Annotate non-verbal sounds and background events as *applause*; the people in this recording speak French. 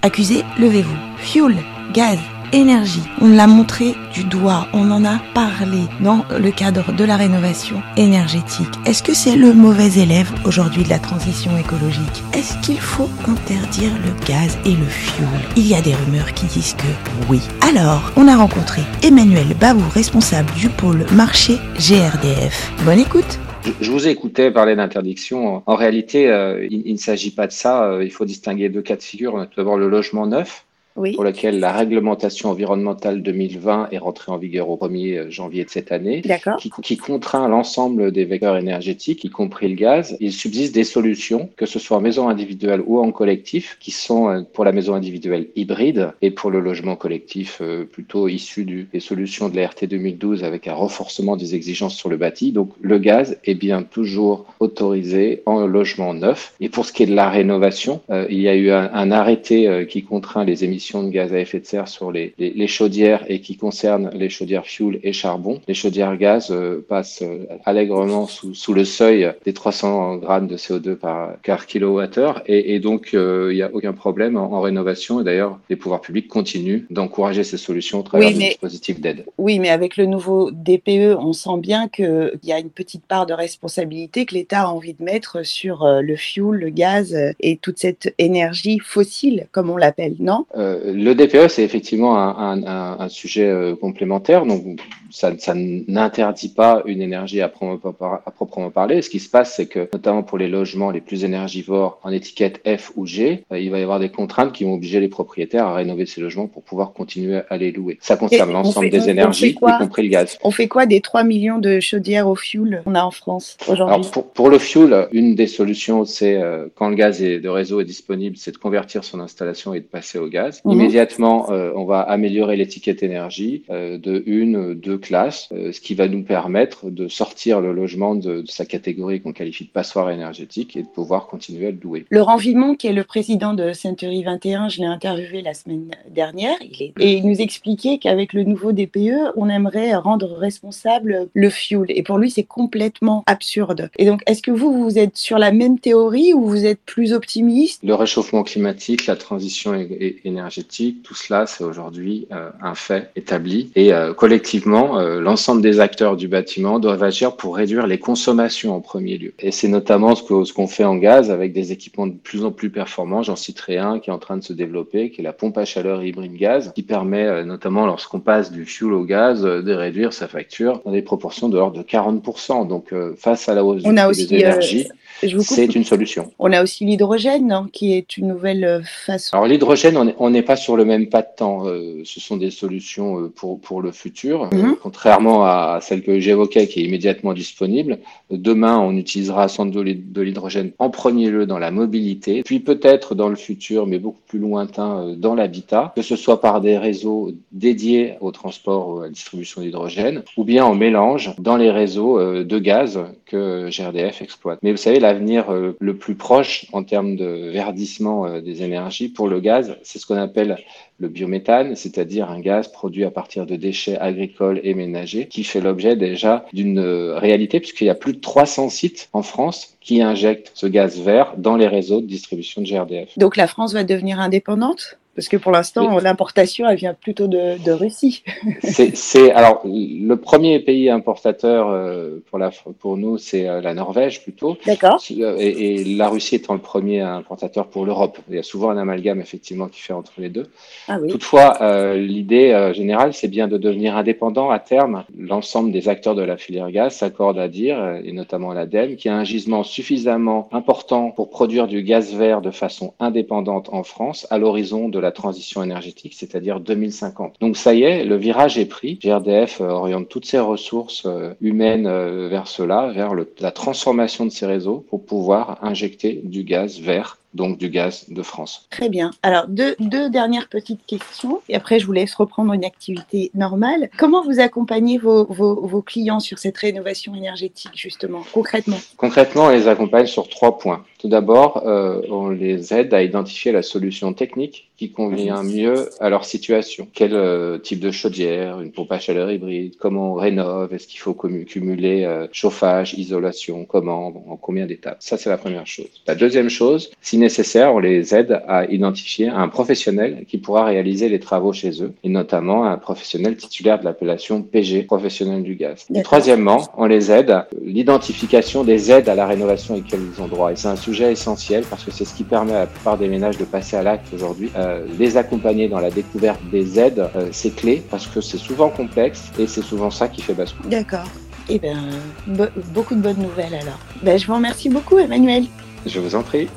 Accusé, levez-vous. Fuel, gaz, énergie. On l'a montré du doigt, on en a parlé dans le cadre de la rénovation énergétique. Est-ce que c'est le mauvais élève aujourd'hui de la transition écologique? Est-ce qu'il faut interdire le gaz et le fuel? Il y a des rumeurs qui disent que oui. Alors, on a rencontré Emmanuel Babou, responsable du pôle marché GRDF. Bonne écoute je vous ai écouté parler d'interdiction. En réalité, euh, il, il ne s'agit pas de ça. Euh, il faut distinguer deux cas de figure. Tout d'abord, le logement neuf, pour laquelle la réglementation environnementale 2020 est rentrée en vigueur au 1er janvier de cette année, qui, qui, contraint l'ensemble des vecteurs énergétiques, y compris le gaz. Il subsiste des solutions, que ce soit en maison individuelle ou en collectif, qui sont euh, pour la maison individuelle hybride et pour le logement collectif euh, plutôt issu des solutions de la RT 2012 avec un renforcement des exigences sur le bâti. Donc le gaz est bien toujours autorisé en logement neuf. Et pour ce qui est de la rénovation, euh, il y a eu un, un arrêté qui contraint les émissions de gaz à effet de serre sur les, les, chaudières et qui concerne les chaudières fuel et charbon. Les chaudières gaz euh, passent euh, allègrement sous, sous, le seuil des 300 grammes de CO2 par, par kilowattheure et, et donc euh, il n'y a aucun problème en, rénovation et d'ailleurs les pouvoirs publics continuent d'encourager ces solutions au travers oui, dispositifs d'aide. Oui, mais avec le nouveau DPE, on sent bien qu'il y a une petite part de responsabilité que l'État a envie de mettre sur le fuel, le gaz et toute cette énergie fossile, comme on l'appelle, non? Le DPE, c'est effectivement un, sujet euh, complémentaire. Donc, ça, ça n'interdit pas une énergie à proprement, parler. Ce qui se passe, c'est que, notamment pour les logements les plus énergivores en étiquette F ou G, euh, il va y avoir des contraintes qui vont obliger les propriétaires à rénover ces logements pour pouvoir continuer à les louer. Ça concerne l'ensemble des énergies, y compris le gaz. On fait quoi des 3 millions de chaudières au fuel qu'on a en France aujourd'hui pour, pour, le fuel, une des solutions, c'est euh, quand le gaz est, de réseau est disponible, c'est de convertir son installation et de passer au gaz. Mhm. Immédiatement, euh, on va améliorer l'étiquette énergie euh, de une, deux classes, euh, ce qui va nous permettre de sortir le logement de, de sa catégorie qu'on qualifie de passoire énergétique et de pouvoir continuer à le louer. Laurent Vimont, qui est le président de Century 21, je l'ai interviewé la semaine dernière, il est... et il nous expliquait qu'avec le nouveau DPE, on aimerait rendre responsable le fuel. Et pour lui, c'est complètement absurde. Et donc, est-ce que vous, vous êtes sur la même théorie ou vous êtes plus optimiste? Le réchauffement climatique, la transition énergétique, tout cela, c'est aujourd'hui euh, un fait établi. Et euh, euh, l'ensemble des acteurs du bâtiment doivent agir pour réduire les consommations en premier lieu. Et c'est notamment ce qu'on ce fait en gaz avec des équipements de plus en plus performants. J'en citerai un qui est en train de se développer, qui est la pompe à chaleur hybride gaz, qui permet notamment lorsqu'on passe du fuel au gaz de réduire sa facture dans des proportions de l'ordre de 40%. Donc face à la hausse des énergies, c'est une solution. On a aussi l'hydrogène, qui est une nouvelle façon. Alors l'hydrogène, on n'est pas sur le même pas de temps. Euh, ce sont des solutions euh, pour, pour le futur, euh, mhm. contrairement à celle que j'évoquais qui est immédiatement disponible. Demain, on utilisera sans doute de l'hydrogène en premier lieu dans la mobilité, puis peut-être dans le futur, mais beaucoup plus lointain, dans l'habitat, que ce soit par des réseaux dédiés au transport ou à la distribution d'hydrogène, ou bien en mélange dans les réseaux de gaz que GRDF exploite. Mais vous savez, l'avenir le plus proche en termes de verdissement des énergies pour le gaz, c'est ce qu'on appelle le biométhane, c'est-à-dire un gaz produit à partir de déchets agricoles et ménagers, qui fait l'objet déjà d'une réalité, puisqu'il y a plus de 300 sites en France qui injectent ce gaz vert dans les réseaux de distribution de GRDF. Donc la France va devenir indépendante? Parce que pour l'instant, l'importation, elle vient plutôt de, de Russie. *laughs* c'est alors le premier pays importateur euh, pour la pour nous, c'est euh, la Norvège plutôt. D'accord. Euh, et, et, la Russie étant le premier importateur pour l'Europe. Il y a souvent un amalgame effectivement qui fait entre les deux. Ah oui. Toutefois, euh, l'idée générale, c'est bien de devenir indépendant à terme. L'ensemble des acteurs de la filière gaz s'accordent à dire, et notamment l'ADEME, qu'il y a un gisement suffisamment important pour produire du gaz vert de façon indépendante en France à l'horizon de la transition énergétique, c'est-à-dire 2050. Donc ça y est, le virage est pris. GRDF euh, oriente toutes ses ressources euh, humaines euh, vers cela, vers la transformation de ces réseaux pour pouvoir injecter du gaz vert donc du gaz de France. Très bien. Alors, deux, deux, dernières petites questions, et après je vous laisse reprendre une activité normale. Comment vous accompagnez vos, vos, vos clients sur cette rénovation énergétique, justement, concrètement? Concrètement, on les accompagne sur trois points. Tout d'abord, euh, on les aide à identifier la solution technique qui convient mieux à leur situation. Quel euh, type de chaudière, une pompe à chaleur hybride, comment on rénove, est-ce qu'il faut cumuler euh, chauffage, isolation, comment, en combien d'étapes? Ça, c'est la première chose. La deuxième chose, si si nécessaire, on les aide à identifier un professionnel qui pourra réaliser les travaux chez eux, et notamment un professionnel titulaire de l'appellation PG, professionnel du gaz. Et troisièmement, on les aide à l'identification des aides à la rénovation auxquelles ils ont droit. Et c'est un sujet essentiel parce que c'est ce qui permet à la plupart des ménages de passer à l'acte aujourd'hui. Euh, les accompagner dans la découverte des aides, euh, c'est clé parce que c'est souvent complexe et c'est souvent ça qui fait basculer. D'accord. Eh bien, beaucoup de bonnes nouvelles alors. Ben, je vous remercie beaucoup, Emmanuel. Je vous en prie.